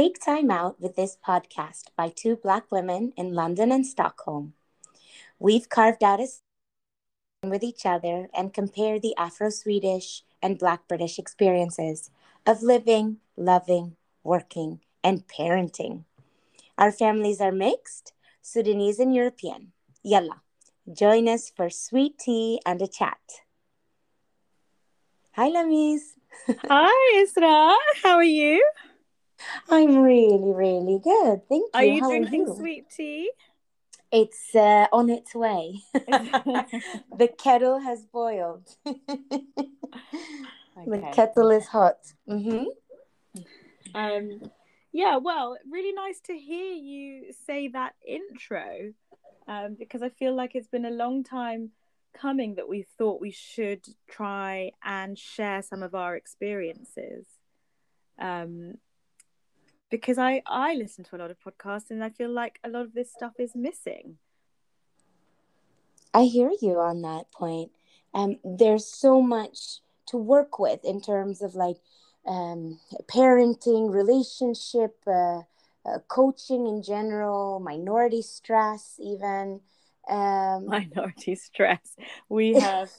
take time out with this podcast by two Black women in London and Stockholm. We've carved out a with each other and compare the Afro Swedish and Black British experiences of living, loving, working, and parenting. Our families are mixed, Sudanese and European. Yalla, join us for sweet tea and a chat. Hi, Lamees. Hi, Issraa. How are you? I'm really, really good. Thank you. Are you How drinking are you? sweet tea? It's uh, on its way. the kettle has boiled. okay. The kettle is hot. Mm-hmm. Um, yeah, well, really nice to hear you say that intro um, because I feel like it's been a long time coming that we thought we should try and share some of our experiences. Um, because I I listen to a lot of podcasts and I feel like a lot of this stuff is missing. I hear you on that point. Um, there's so much to work with in terms of like um, parenting, relationship, uh, uh, coaching in general, minority stress, even. Um, minority stress. We have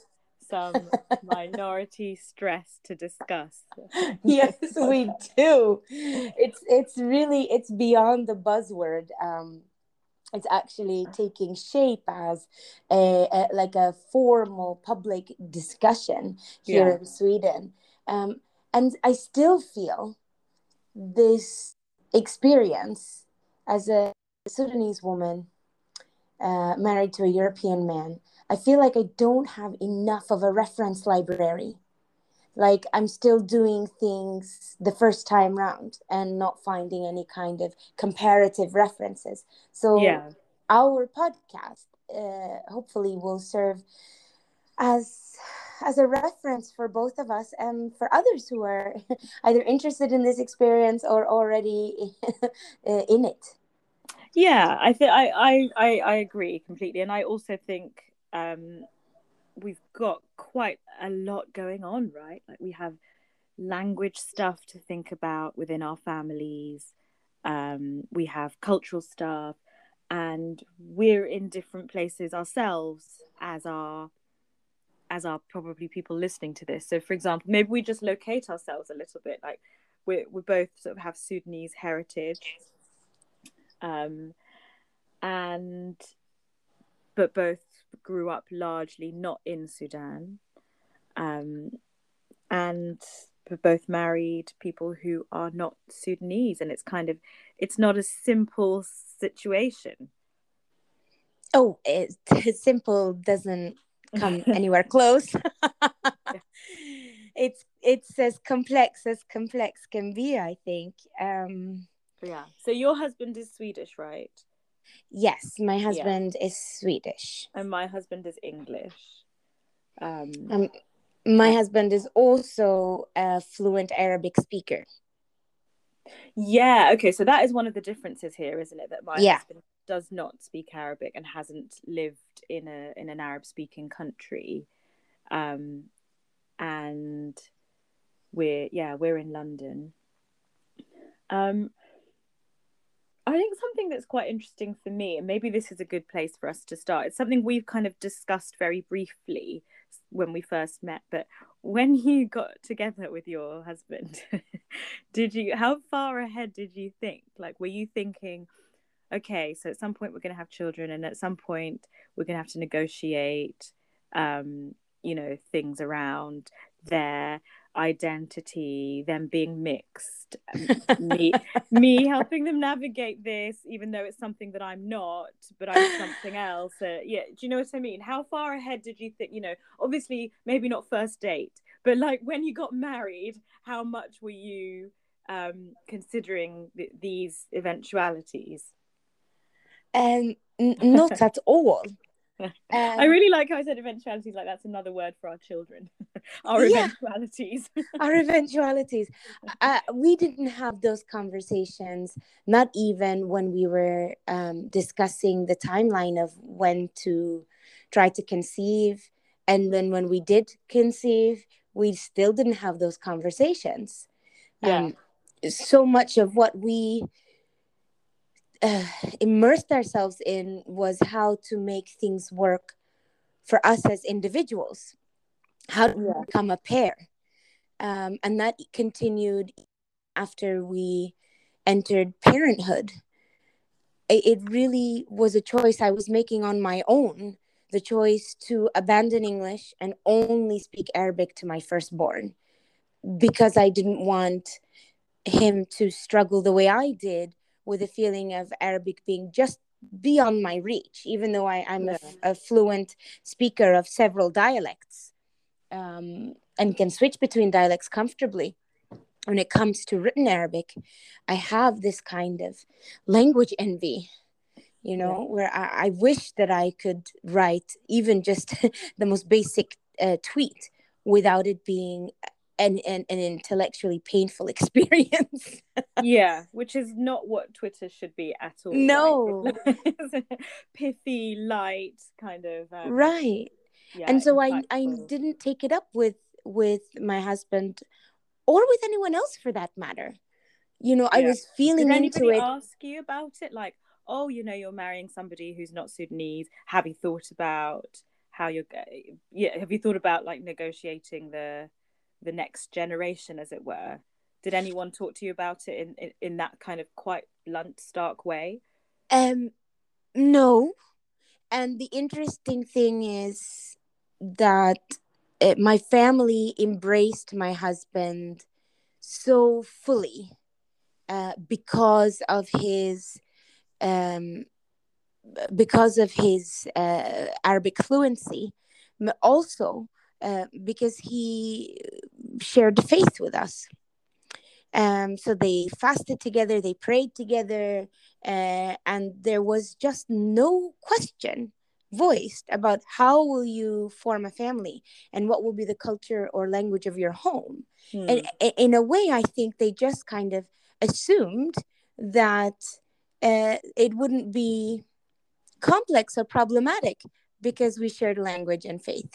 some minority stress to discuss. yes, we do. It's it's really it's beyond the buzzword. Um, it's actually taking shape as a, a like a formal public discussion here yeah. in Sweden. Um, and I still feel this experience as a Sudanese woman uh, married to a European man I feel like I don't have enough of a reference library. Like I'm still doing things the first time round and not finding any kind of comparative references. So yeah. our podcast uh, hopefully will serve as as a reference for both of us and for others who are either interested in this experience or already in it. Yeah, I think I, I I agree completely, and I also think um, we've got quite a lot going on, right? Like we have language stuff to think about within our families. Um, we have cultural stuff, and we're in different places ourselves as our as are probably people listening to this. So, for example, maybe we just locate ourselves a little bit. Like we we both sort of have Sudanese heritage, um, and but both grew up largely not in Sudan, um, and both married people who are not Sudanese, and it's kind of it's not a simple situation. Oh, it, simple doesn't come anywhere close. It's it's as complex as complex can be, I think. Um, yeah. So your husband is Swedish, right? Yes, my husband yeah. is Swedish. And my husband is English. Um, um, my husband is also a fluent Arabic speaker. Yeah, okay, so that is one of the differences here, isn't it? That my yeah. husband does not speak Arabic and hasn't lived in a in an Arab speaking country. Um and we're yeah, we're in London. Um I think something that's quite interesting for me, and maybe this is a good place for us to start, it's something we've kind of discussed very briefly when we first met. But when you got together with your husband, did you, how far ahead did you think? Like, were you thinking, okay, so at some point we're going to have children, and at some point we're going to have to negotiate, um, you know, things around there identity, them being mixed, me me helping them navigate this, even though it's something that I'm not, but I'm something else. Uh, yeah, do you know what I mean? How far ahead did you think? You know, obviously maybe not first date, but like when you got married, how much were you um, considering th- these eventualities? Um, n- not at all. Um, I really like how I said eventualities. Like that's another word for our children. our yeah, eventualities. our eventualities. Uh, we didn't have those conversations. Not even when we were um, discussing the timeline of when to try to conceive, and then when we did conceive, we still didn't have those conversations. Yeah. Um, so much of what we uh, immersed ourselves in was how to make things work for us as individuals, how to yeah. become a pair. Um, and that continued after we entered parenthood. It, it really was a choice I was making on my own the choice to abandon English and only speak Arabic to my firstborn because I didn't want him to struggle the way I did with a feeling of Arabic being just beyond my reach, even though I, am yeah. a, a, fluent speaker of several dialects um, and can switch between dialects comfortably. When it comes to written Arabic, I have this kind of language envy, you know, yeah. where I, I, wish that I could write even just the most basic uh, tweet without it being an, an, an intellectually painful experience. yeah, which is not what Twitter should be at all. No. Right? Pithy, light, kind of. Um, right. Yeah, and so I, I didn't take it up with with my husband or with anyone else for that matter. You know, yeah. I was feeling Did into it. ask you about it? Like, oh, you know, you're marrying somebody who's not Sudanese. Have you thought about how you're yeah have you thought about like negotiating the the next generation, as it were. Did anyone talk to you about it in, in, in that kind of quite blunt, stark way? Um, no. And the interesting thing is that it, my family embraced my husband so fully uh, because of his um, because of his uh, Arabic fluency, also uh, because he shared faith with us. Um, so they fasted together, they prayed together, uh, and there was just no question voiced about how will you form a family and what will be the culture or language of your home. Hmm. And in a way, I think they just kind of assumed that uh, it wouldn't be complex or problematic because we shared language and faith.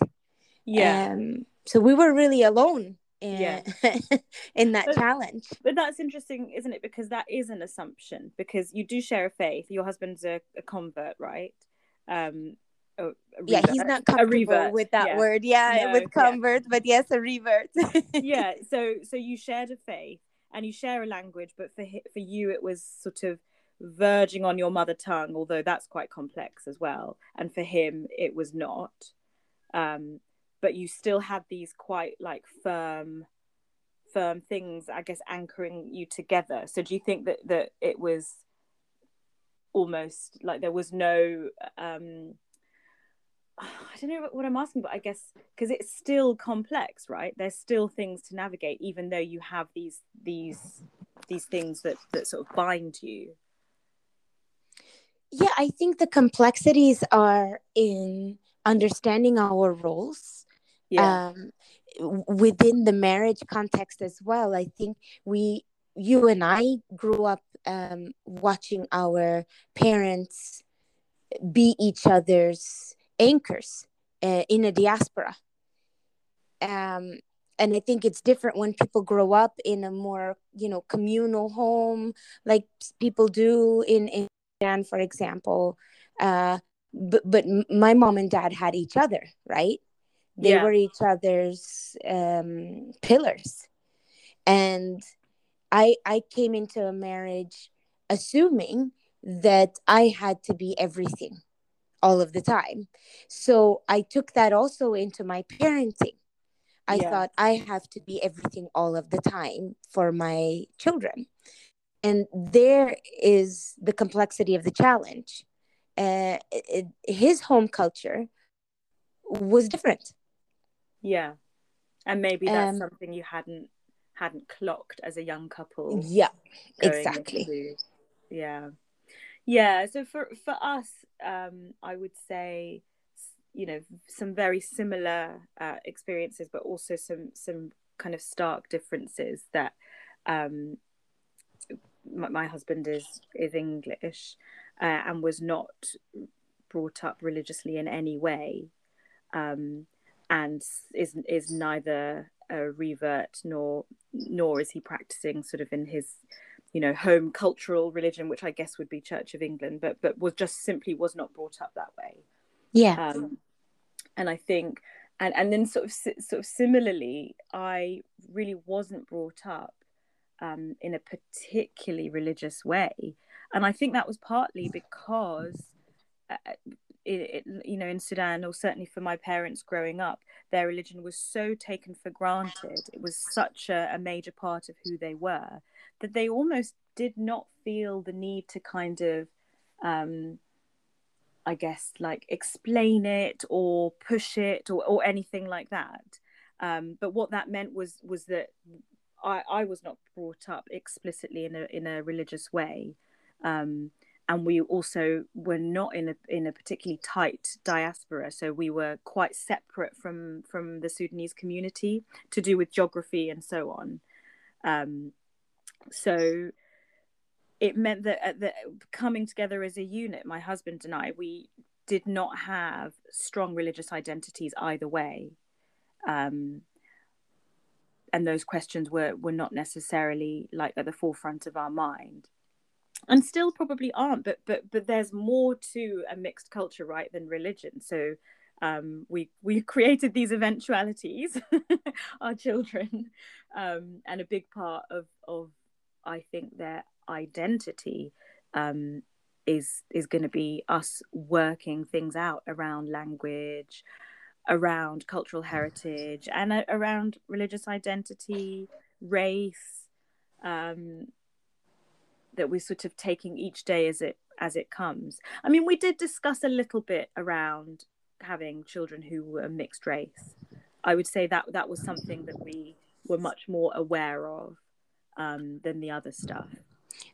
Yeah. Um, so we were really alone in, yeah. in that but, challenge. But that's interesting, isn't it? Because that is an assumption because you do share a faith. Your husband's a, a convert, right? Um, a, a yeah, he's not comfortable with that yeah. word. Yeah, no, with convert, yeah. but yes, a revert. yeah. So so you shared a faith and you share a language, but for for you it was sort of verging on your mother tongue, although that's quite complex as well. And for him, it was not. Um, but you still had these quite like firm firm things i guess anchoring you together so do you think that that it was almost like there was no um I don't know what I'm asking, but I guess because it's still complex, right? There's still things to navigate, even though you have these these these things that that sort of bind you. Yeah, I think the complexities are in understanding our roles yeah. um, within the marriage context as well. I think we, you and I, grew up um, watching our parents be each other's anchors uh, in a diaspora. Um, and I think it's different when people grow up in a more, you know, communal home, like people do in in for example. Uh, but but my mom and dad had each other, right? They yeah. were each other's um, pillars. And i i came into a marriage assuming that i had to be everything all of the time. So i took that also into my parenting. I yeah. thought i have to be everything all of the time for my children. And there is the complexity of the challenge. Uh, it, his home culture was different yeah. And maybe that's um, something you hadn't hadn't clocked as a young couple yeah exactly. into, yeah. Yeah so for for us um i would say you know some very similar uh, experiences but also some some kind of stark differences that um my, my husband is is english uh, and was not brought up religiously in any way. Um and is is neither a revert nor nor is he practicing sort of in his you know home cultural religion which i guess would be church of england but but was just simply was not brought up that way. Yeah. Um, and i think and and then sort of sort of similarly i really wasn't brought up um, in a particularly religious way. And i think that was partly because uh, you know in sudan or certainly for my parents growing up their religion was so taken for granted it was such a, a major part of who they were that they almost did not feel the need to kind of um, I guess like explain it or push it or, or anything like that. Um, but what that meant was was that I, I was not brought up explicitly in a in a religious way. Um, and we also were not in a in a particularly tight diaspora so we were quite separate from from the Sudanese community to do with geography and so on um, so it meant that, that coming together as a unit, my husband and I, we did not have strong religious identities either way. Um, and those questions were, were not necessarily like at the forefront of our mind and still probably aren't but but but there's more to a mixed culture right than religion so um, we we created these eventualities our children um, and a big part of of I think their identity um, is is going to be us working things out around language, around cultural heritage, and uh, around religious identity, race. Um, that we're sort of taking each day as it as it comes. I mean, we did discuss a little bit around having children who were mixed race. I would say that that was something that we were much more aware of um, than the other stuff.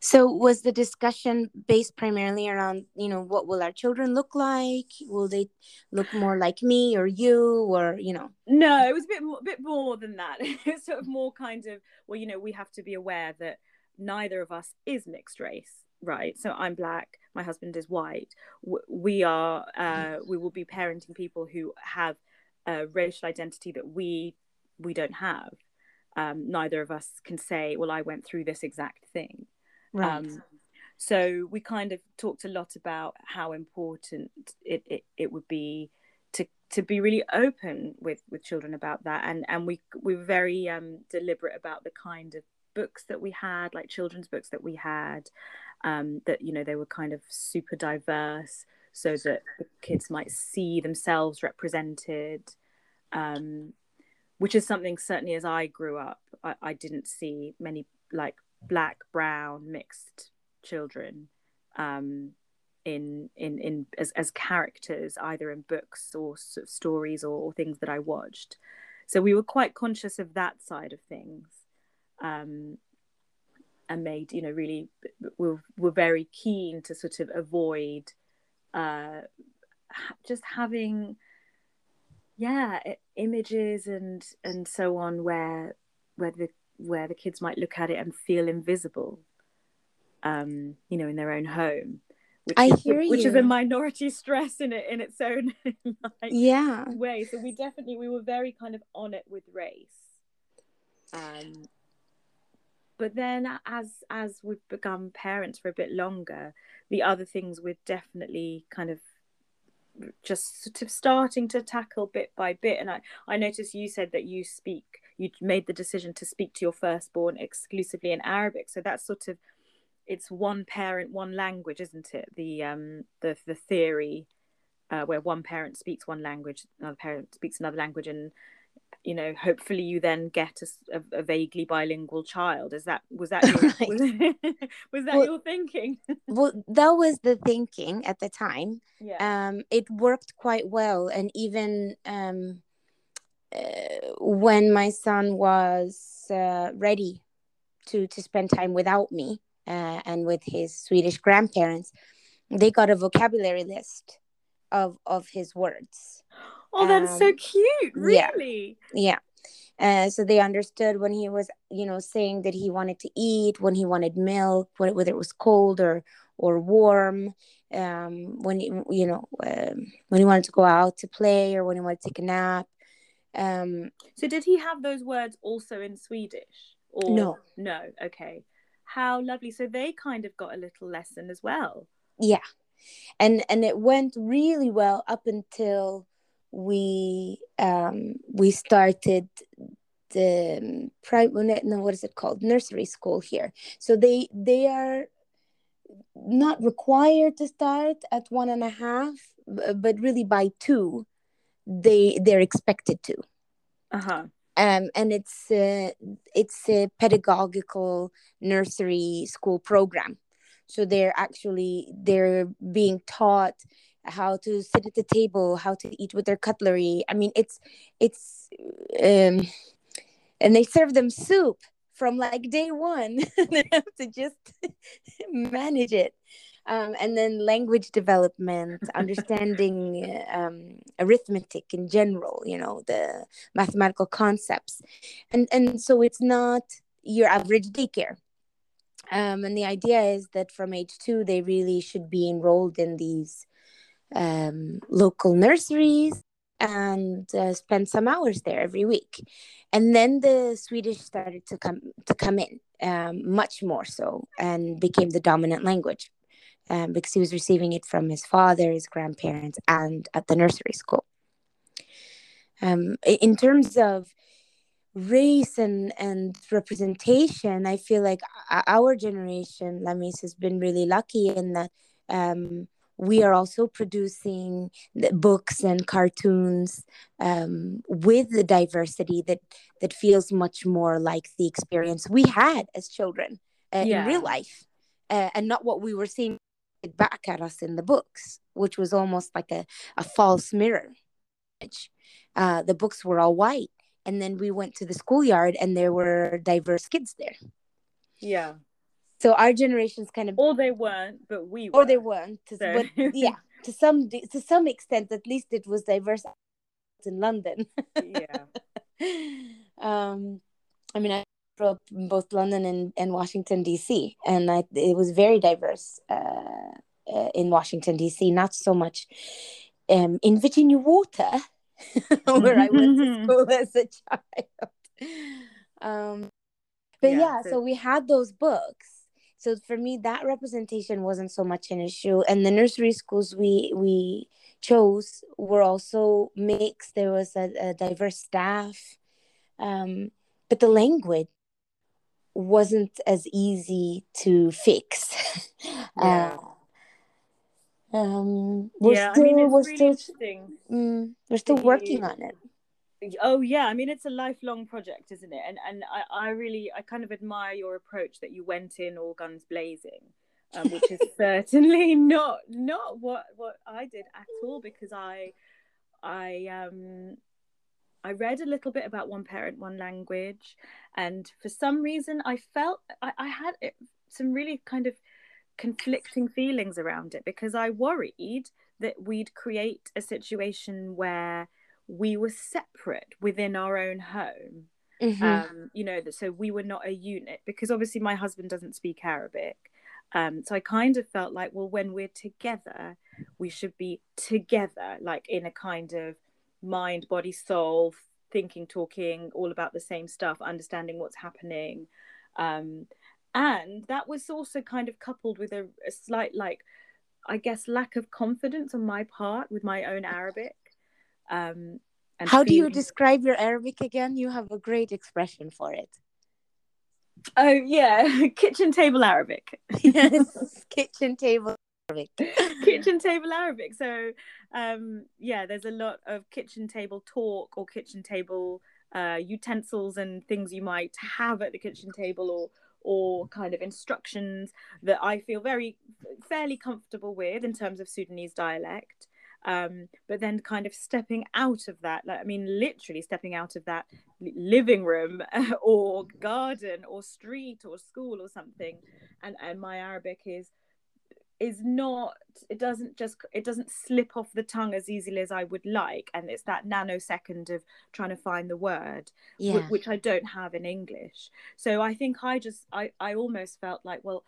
So was the discussion based primarily around, you know, what will our children look like? Will they look more like me or you or, you know? No, it was a bit more, a bit more than that. It's sort of more kind of, well, you know, we have to be aware that neither of us is mixed race, right? So I'm black, my husband is white. We are, uh, we will be parenting people who have a racial identity that we we don't have um, neither of us can say, well, I went through this exact thing. Right. Um, so we kind of talked a lot about how important it, it, it would be to to be really open with with children about that and and we we were very um, deliberate about the kind of books that we had like children's books that we had um, that you know they were kind of super diverse so that the kids might see themselves represented um, which is something certainly as I grew up, I, I didn't see many like black, brown, mixed children um, in in in as, as characters either in books or sort of stories or, or, things that I watched. So we were quite conscious of that side of things, um, and made you know really we're we're very keen to sort of avoid uh, just having yeah images and and so on where where the where the kids might look at it and feel invisible um you know in their own home which I is, hear which you. is a minority stress in it in its own like, yeah. way. So we definitely we were very kind of on it with race. Um but then as as we've become parents for a bit longer the other things we're definitely kind of just sort of starting to tackle bit by bit. And I, I noticed you said that you speak, you made the decision to speak to your firstborn exclusively in Arabic. So that's sort of, it's one parent, one language, isn't it? The um the the theory uh, where one parent speaks one language, another parent speaks another language, and you know hopefully you then get a, a, a, vaguely bilingual child. Is that was that your, right. was, was, that well, your thinking? Well that was the thinking at the time. Yeah. um it worked quite well. And even um uh, when my son was uh, ready to to spend time without me uh, and with his swedish grandparents they got a vocabulary list of of his words Oh, that's um, so cute. Really? Yeah. yeah. Uh, so they understood when he was, you know, saying that he wanted to eat, when he wanted milk, whether it was cold or or warm, um, when he, you know, um, when he wanted to go out to play or when he wanted to take a nap. Um, so did he have those words also in Swedish? or no no okay how lovely so they kind of got a little lesson as well yeah and and it went really well up until we um we started the private no what is it called? Nursery school here. So they they are not required to start at one and a half but really by two they they're expected to. Uh-huh. Um, and it's uh, it's a pedagogical nursery school program. So they're actually they're being taught how to sit at the table how to eat with their cutlery. I mean it's it's um and they serve them soup from like day one. They have to just manage it. Um, and then language development understanding um, arithmetic in general you know the mathematical concepts. And and so it's not your average daycare. Um, and the idea is that from age two they really should be enrolled in these um, local nurseries and uh, spend some hours there every week. And then the swedish started to come to come in um, much more so and became the dominant language um, because he was receiving it from his father his grandparents and at the nursery school. Um, in terms of race and and representation i feel like our generation Lamees has been really lucky in that um, we are also producing books and cartoons um, with the diversity that that feels much more like the experience we had as children uh, yeah. in real life uh, and not what we were seeing back at us in the books which was almost like a, a false mirror uh, the books were all white and then we went to the schoolyard and there were diverse kids there. Yeah so our generation's kind of or they weren't but we were. or they weren't so. but yeah to some to some extent at least it was diverse in london yeah um i mean i grew up in both london and, and washington dc and I, it was very diverse uh, uh, in washington dc not so much um, in virginia water where I went to school as a child. Um, but yeah, yeah so we had those books. So for me, that representation wasn't so much an issue. And the nursery schools we we chose were also mixed. There was a, a diverse staff, um, but the language wasn't as easy to fix. Yeah. Uh, um, we're yeah, still, I mean, we're really still, mm, we're still working on it. Oh yeah, I mean it's a lifelong project, isn't it? And and I, I really I kind of admire your approach that you went in all guns blazing, um, which is certainly not not what what I did at all because I I um I read a little bit about one parent one language, and for some reason I felt I, I had some really kind of conflicting feelings around it because I worried that we'd create a situation where we were separate within our own home. Mm-hmm. Um, you know, that so we were not a unit because obviously my husband doesn't speak Arabic. Um, so I kind of felt like, well, when we're together, we should be together, like in a kind of mind, body, soul, thinking, talking, all about the same stuff, understanding what's happening. Um, and that was also kind of coupled with a, a slight like i guess lack of confidence on my part with my own arabic um and how do you describe your arabic again? You have a great expression for it. Oh yeah. Kitchen table arabic. Yes kitchen table arabic. Kitchen table arabic. So um yeah there's a lot of kitchen table talk or kitchen table uh, utensils and things you might have at the kitchen table or or kind of instructions that I feel very fairly comfortable with in terms of Sudanese dialect. Um, but then kind of stepping out of that, like I mean, literally stepping out of that living room or garden or street or school or something, and and my Arabic is is not it doesn't just it doesn't slip off the tongue as easily as i would like. And it's that nanosecond of trying to find the word yeah. w- which i don't have in english. So i think i just i i almost felt like well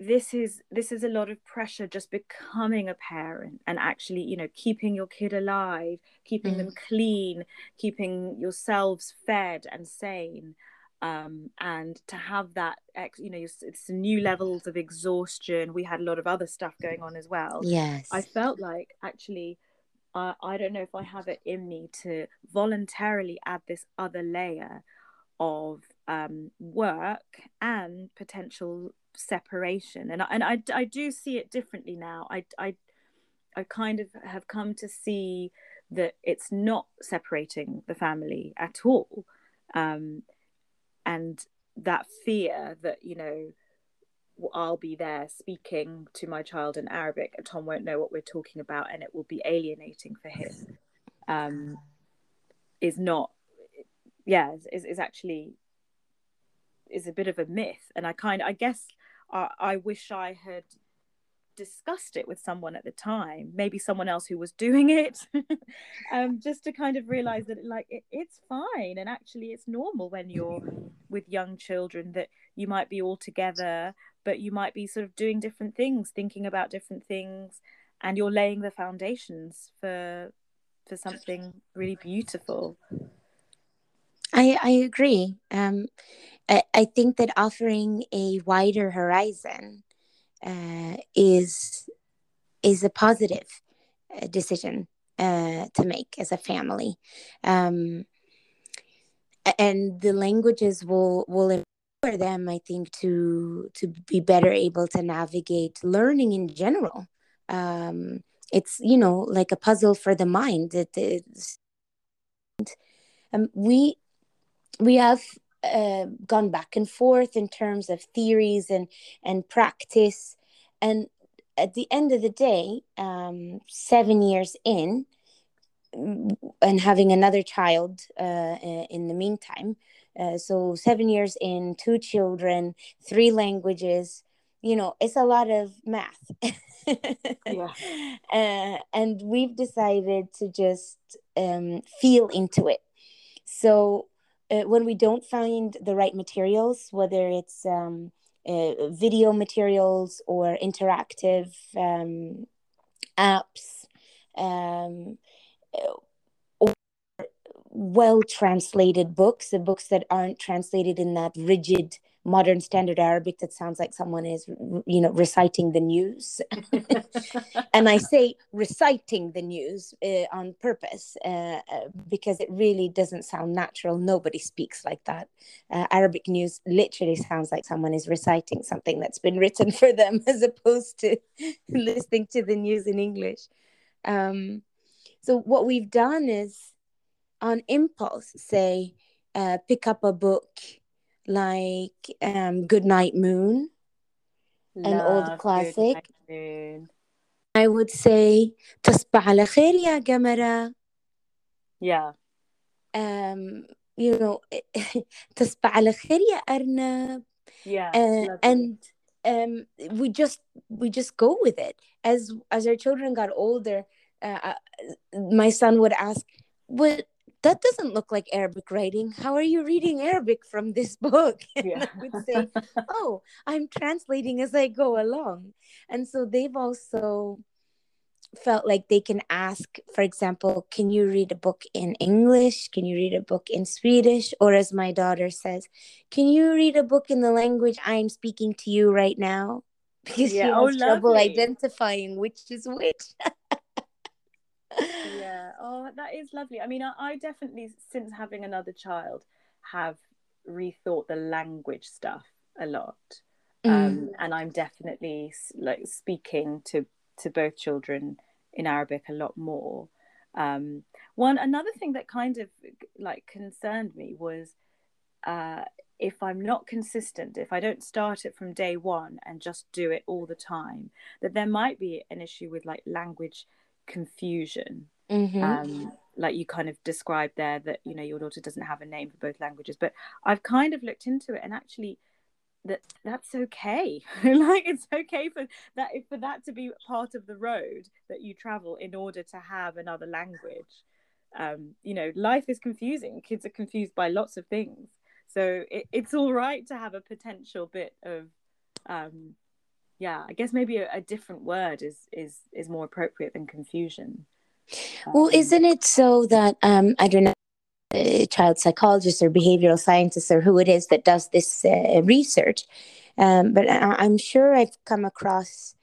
this is this is a lot of pressure just becoming a parent and actually you know keeping your kid alive keeping mm. them clean keeping yourselves fed and sane um, and to have that ex, you know it's new levels of exhaustion. We had a lot of other stuff going on as well. Yes. i felt like actually uh, i don't know if i have it in me to voluntarily add this other layer of um, work and potential separation. And I, and I, I do see it differently now. I, I I kind of have come to see that it's not separating the family at all. Um, and that fear that you know I'll be there speaking to my child in Arabic and Tom won't know what we're talking about and it will be alienating for him um, is not yeah is, is actually is a bit of a myth. And I kind I guess I, wish I had discussed it with someone at the time maybe someone else who was doing it um, just to kind of realize that like it, it's fine. And actually it's normal when you're with young children that you might be all together but you might be sort of doing different things thinking about different things and you're laying the foundations for for something really beautiful i i agree um I, I think that offering a wider horizon uh, is is a positive uh, decision uh, to make as a family, um, and the languages will will empower them. I think to to be better able to navigate learning in general. Um, it's you know like a puzzle for the mind. It is. Um, we we have uh, gone back and forth in terms of theories and and practice. And at the end of the day um, seven years in mm, and having another child uh, in the meantime uh, so seven years in two children three languages you know it's a lot of math. Yeah. Uh, and we've decided to just um, feel into it. So uh, when we don't find the right materials, whether it's um, uh, video materials or interactive um, apps, um, or well translated books, the books that aren't translated in that rigid modern standard Arabic that sounds like someone is, you know, reciting the news. and I say reciting the news uh, on purpose uh, uh, because it really doesn't sound natural. Nobody speaks like that. Uh, Arabic news literally sounds like someone is reciting something that's been written for them as opposed to listening to the news in English. Um, so what we've done is on impulse say, uh, pick up a book like um, Goodnight Moon, Love an old classic. I would say تصبح على خير يا قمرة. Yeah. Um, you know, تصبح على خير يا أرنب. Yeah. Uh, and um, we just we just go with it. As as our children got older, uh, uh my son would ask, "What that doesn't look like Arabic writing. How are you reading Arabic from this book? Yeah. I would say, oh, I'm translating as I go along. And so they've also felt like they can ask, for example, can you read a book in English? Can you read a book in Swedish? Or as my daughter says, can you read a book in the language I'm speaking to you right now? Because yeah, she oh, has oh, trouble identifying which is which. Yeah. Oh that is lovely. I mean I, I, definitely since having another child have rethought the language stuff a lot. Um, mm. um, and i'm definitely like speaking to to both children in arabic a lot more. Um, one another thing that kind of like concerned me was uh, if I'm not consistent, if I don't start it from day one and just do it all the time, that there might be an issue with like language confusion. Mm-hmm. um, like you kind of described there that you know your daughter doesn't have a name for both languages but i've kind of looked into it and actually that that's okay. Like it's okay for that for that to be part of the road that you travel in order to have another language. Um, you know life is confusing. Kids are confused by lots of things. So it, it's all right to have a potential bit of um, yeah i guess maybe a, a, different word is is is more appropriate than confusion well um, isn't it so that um i don't know child psychologist or behavioral scientist or who it is that does this uh, research. Um, but I, am sure I've come across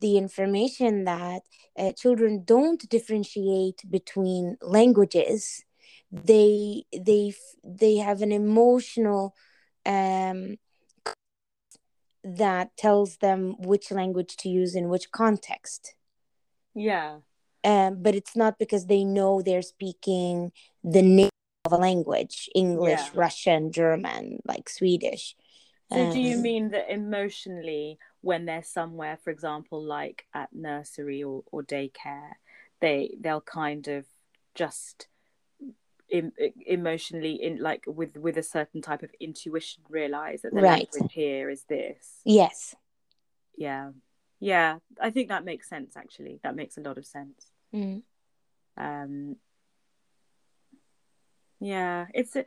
the information that uh, children don't differentiate between languages. They they they have an emotional um, that tells them which language to use in which context. Yeah. Um, but it's not because they know they're speaking the name of a language English, yeah. Russian, German, like Swedish. So, um, do you um, mean that emotionally, when they're somewhere, for example, like at nursery or, or daycare, they they'll kind of just em- emotionally in like with with a certain type of intuition realize that the right. language here is this. Yes. Yeah, yeah. I think that makes sense. Actually, that makes a lot of sense. Mm. Um. Yeah, it's a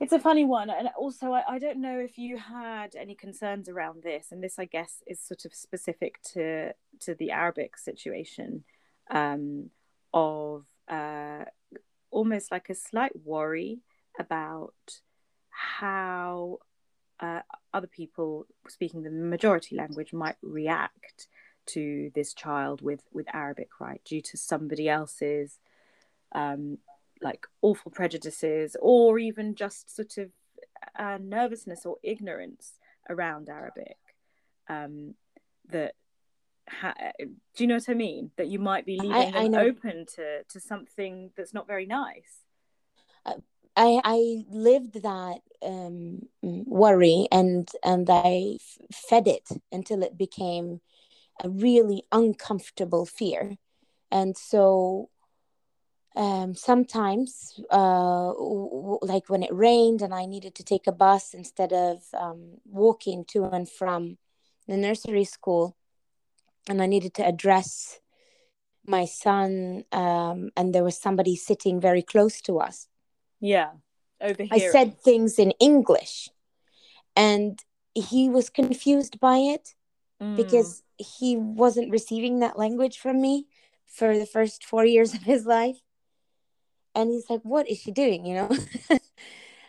it's a funny one and also I, I don't know if you had any concerns around this and this i guess is sort of specific to to the arabic situation um, of uh, almost like a slight worry about how uh, other people speaking the majority language might react to this child with with arabic right due to somebody else's um, like awful prejudices or even just sort of uh, nervousness or ignorance around Arabic um, that ha- do you know what I mean? That you might be leaving I, them I open to to something that's not very nice. Uh, I I lived that um, worry and and I f- fed it until it became a really uncomfortable fear. And so um, sometimes uh, w- like when it rained and i needed to take a bus instead of um, walking to and from the nursery school and i needed to address my son um, and there was somebody sitting very close to us. Yeah over here i said things in english and he was confused by it mm. because he wasn't receiving that language from me for the first four years of his life. And he's like what is she doing? You know?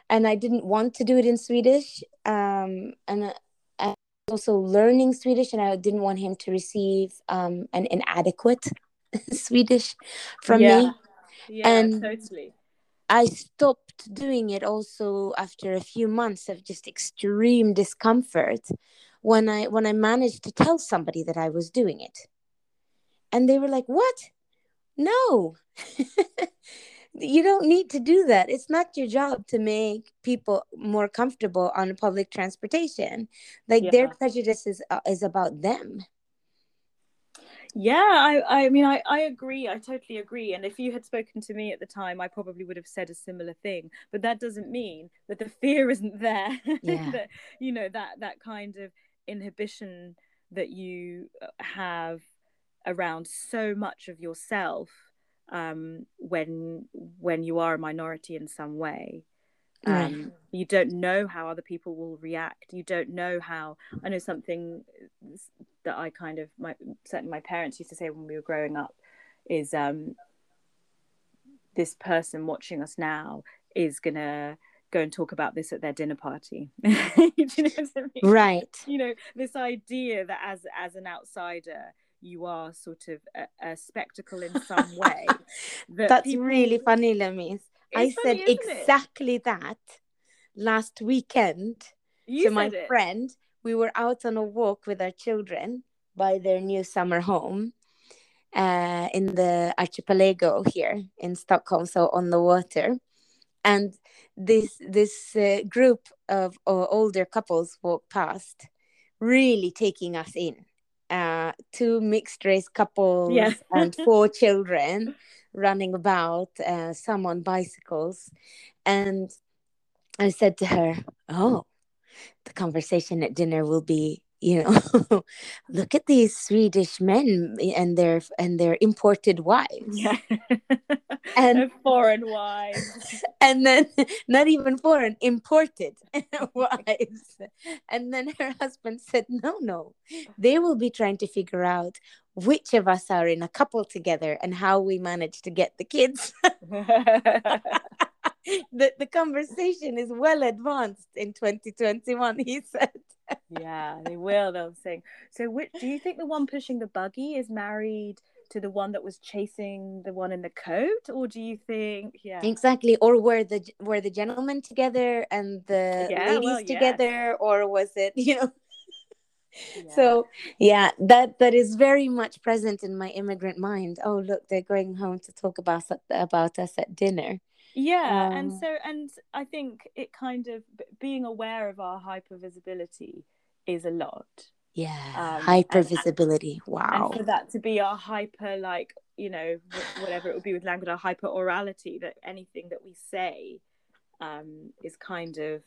And i didn't want to do it in swedish um, and uh, also learning swedish and i didn't want him to receive um, an inadequate swedish from yeah. me yeah and totally. I stopped doing it also after a few months of just extreme discomfort when i when i managed to tell somebody that i was doing it. And they were like what? No you don't need to do that. It's not your job to make people more comfortable on public transportation. Like yeah. their prejudice is, uh, is about them. Yeah, I, I mean, I, I agree. I totally agree. And if you had spoken to me at the time, I probably would have said a similar thing. But that doesn't mean that the fear isn't there. Yeah. that, you know, that, that kind of inhibition that you uh, have around so much of yourself um, when when you are a minority in some way. Um, right. You don't know how other people will react. You don't know how. I know something that I kind of my certainly my parents used to say when we were growing up is um, this person watching us now is gonna go and talk about this at their dinner party. you know I mean? Right. You know this idea that as as an outsider you are sort of a, a spectacle in some way. That That's people... really funny, Lamees. I funny, said exactly it? that last weekend you to my it. friend. We were out on a walk with our children by their new summer home uh, in the archipelago here in Stockholm, so on the water. And this this uh, group of uh, older couples walked past, really taking us in uh, two mixed race couples yeah. and four children running about, uh, some on bicycles. And I said to her, Oh, the conversation at dinner will be you know look at these swedish men and their and their imported wives yeah. And foreign wives and then not even foreign imported wives and then her husband said no no they will be trying to figure out which of us are in a couple together and how we manage to get the kids the, the conversation is well advanced in 2021 he said. Yeah they will they'll sing. So which do you think the one pushing the buggy is married to the one that was chasing the one in the coat or do you think yeah. Exactly or were the were the gentlemen together and the yeah, ladies well, together or was it you know? Yeah. so yeah that that is very much present in my immigrant mind. Oh look they're going home to talk about about us at dinner yeah um, and so and i think it kind of being aware of our hyper visibility is a lot. Yeah um, hyper visibility wow and for that to be our hyper like you know whatever it would be with language our hyper orality that anything that we say um is kind of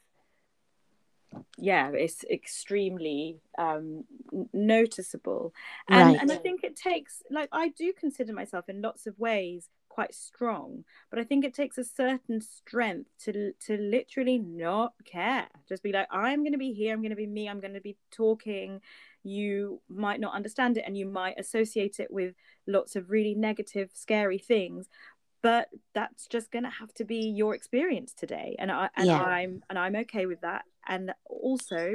yeah it's extremely um noticeable. And right. and i think it takes like i do consider myself in lots of ways quite strong but i think it takes a certain strength to to literally not care. Just be like i'm going to be here i'm going to be me i'm going to be talking. You might not understand it and you might associate it with lots of really negative scary things but that's just going to have to be your experience today and i and yeah. i'm and i'm okay with that. And also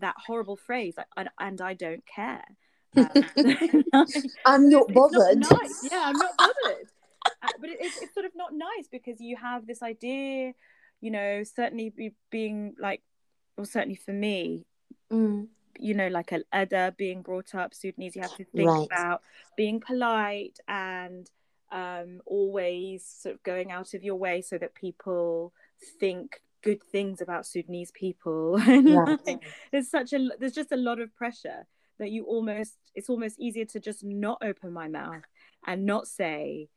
that horrible phrase like, and, and i don't care. Um, i'm not bothered not nice. yeah i'm not bothered but it, it's, it's sort of not nice because you have this idea you know certainly be, being like or certainly for me mm. you know like an Edda being brought up sudanese you have to think right. about being polite and um, always sort of going out of your way so that people think good things about Sudanese people. Yeah. there's such a there's just a lot of pressure that you almost it's almost easier to just not open my mouth and not say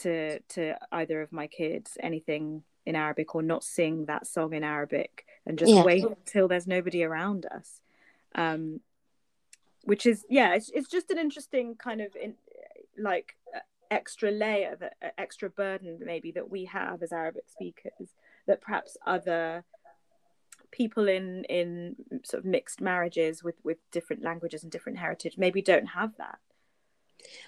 to to either of my kids anything in Arabic or not sing that song in Arabic and just yeah. wait until there's nobody around us. Um, which is yeah, it's it's just an interesting kind of in, like extra layer that extra burden maybe that we have as Arabic speakers that perhaps other people in in sort of mixed marriages with with different languages and different heritage maybe don't have that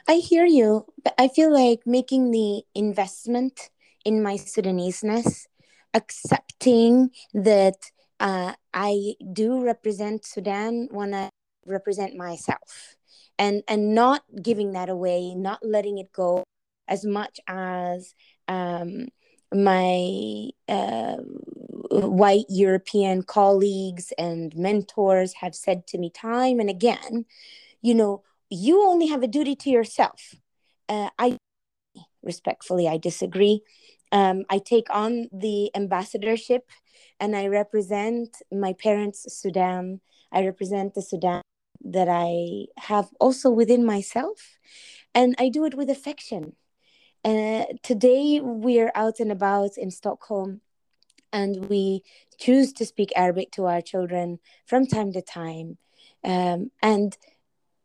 i hear you but i feel like making the investment in my sudanese-ness accepting that uh, i do represent sudan when i represent myself. And and not giving that away not letting it go as much as um, my uh, white European colleagues and mentors have said to me time and again, you know, you only have a duty to yourself. Uh, I respectfully, I disagree. Um, I take on the ambassadorship and I represent my parents' Sudan. I represent the Sudan that I have also within myself. And I do it with affection. Uh, today we're out and about in Stockholm and we choose to speak Arabic to our children from time to time. Um, and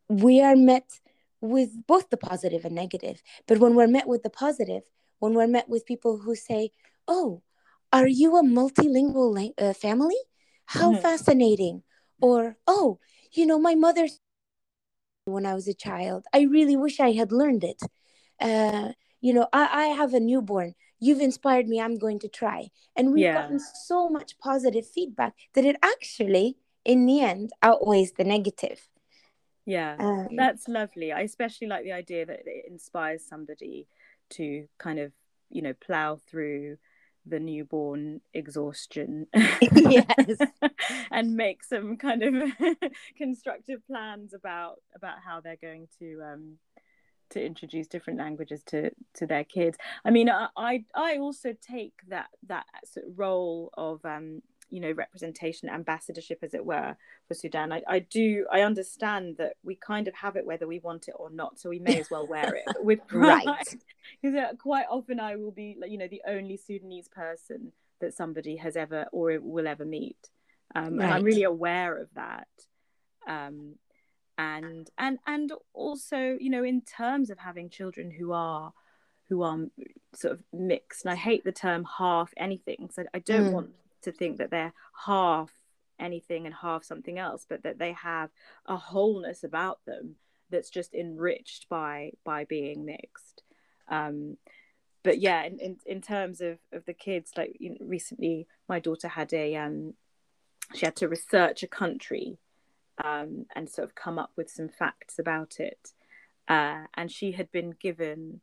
we are met with both the positive and negative. But when we're met with the positive, when we're met with people who say, Oh, are you a multilingual uh, family? How mm-hmm. fascinating. Or, Oh, you know, my mother, when I was a child, I really wish I had learned it. Uh, you know I, I have a newborn you've inspired me i'm going to try and we've yeah. gotten so much positive feedback that it actually in the end outweighs the negative yeah um, that's lovely. I especially like the idea that it inspires somebody to kind of you know plow through the newborn exhaustion. Yes. And make some kind of constructive plans about about how they're going to um to introduce different languages to to their kids. I mean i i, I also take that that sort of role of um you know representation ambassadorship as it were for sudan. I, I do i understand that we kind of have it whether we want it or not so we may as well wear it. With pride because quite often i will be you know the only sudanese person that somebody has ever or will ever meet. Um, right. and i'm really aware of that. Um, and and and also you know in terms of having children who are who are sort of mixed and i hate the term half anything so i don't mm. want to think that they're half anything and half something else but that they have a wholeness about them that's just enriched by by being mixed um but yeah, in, in, in terms of, of the kids, like you know, recently, my daughter had a um, she had to research a country um, and sort of come up with some facts about it. Uh, and she had been given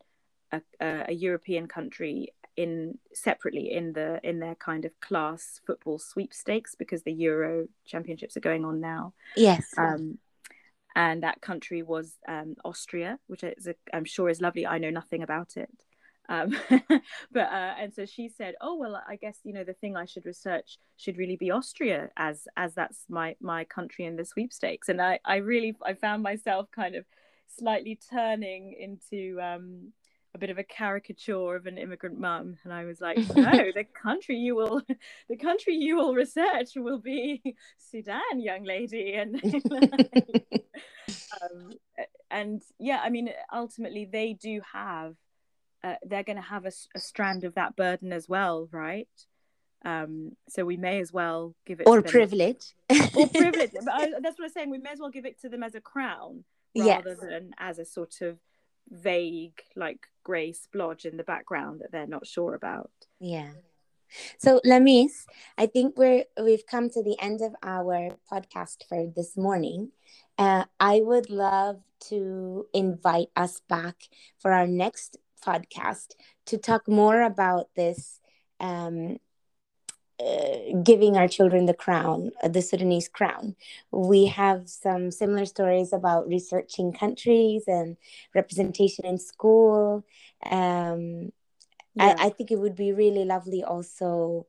a, a, a, European country in separately in the in their kind of class football sweepstakes because the Euro Championships are going on now. Yes. Um, and that country was um, Austria, which is a, I'm sure is lovely. I know nothing about it. Um, but uh, and so she said, "Oh well, I guess you know the thing I should research should really be Austria, as as that's my my country in the sweepstakes." And I I really I found myself kind of slightly turning into um, a bit of a caricature of an immigrant mum, and I was like, "No, the country you will the country you will research will be Sudan, young lady," and. um, and yeah, I mean, ultimately, they do have uh, they're going to have a, a, strand of that burden as well, right? Um, so we may as well give it or privilege, or privilege. but I, that's what I'm saying. We may as well give it to them as a crown rather yes. than as a sort of vague, like grey splodge in the background that they're not sure about. Yeah. So Lamees, I think we're we've come to the end of our podcast for this morning. Uh, I would love to invite us back for our next podcast to talk more about this um, uh, giving our children the crown, uh, the Sudanese crown. We have some similar stories about researching countries and representation in school. Um, yeah. I, I, think it would be really lovely also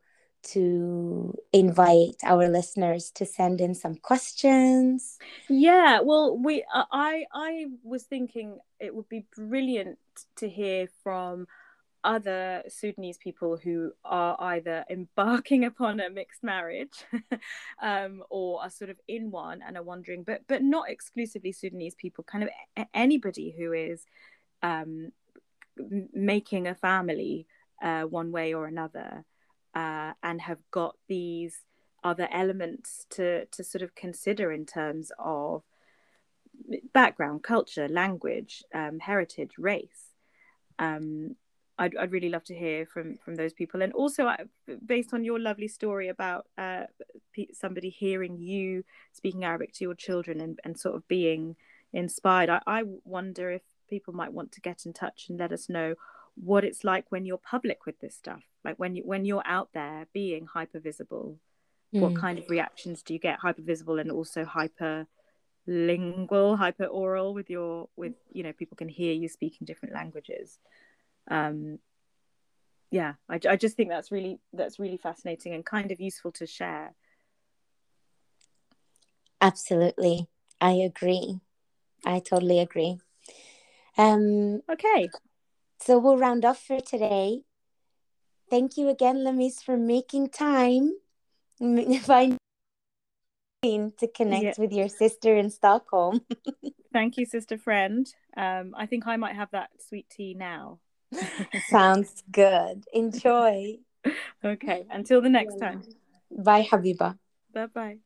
to invite our listeners to send in some questions. Yeah, well, we uh, I I was thinking it would be brilliant to hear from other Sudanese people who are either embarking upon a mixed marriage um, or are sort of in one and are wondering, but but not exclusively Sudanese people, kind of anybody who is um, making a family uh, one way or another uh, and have got these other elements to to sort of consider in terms of background, culture, language, um, heritage, race. Um, I'd, I'd really love to hear from from those people, and also based on your lovely story about uh, somebody hearing you speaking Arabic to your children and, and sort of being inspired. I, I wonder if people might want to get in touch and let us know what it's like when you're public with this stuff like when you when you're out there being hyper visible mm. what kind of reactions do you get hyper visible and also hyper lingual hyper oral with your with you know people can hear you speaking different languages um yeah I, I just think that's really that's really fascinating and kind of useful to share absolutely i agree i totally agree um okay so we'll round off for today. Thank you again, Lamees, for making time find to connect yeah. with your sister in Stockholm. Thank you, sister friend. Um, I think I might have that sweet tea now. Sounds good. Enjoy. okay. Until the next time. Bye, Habiba. Bye bye.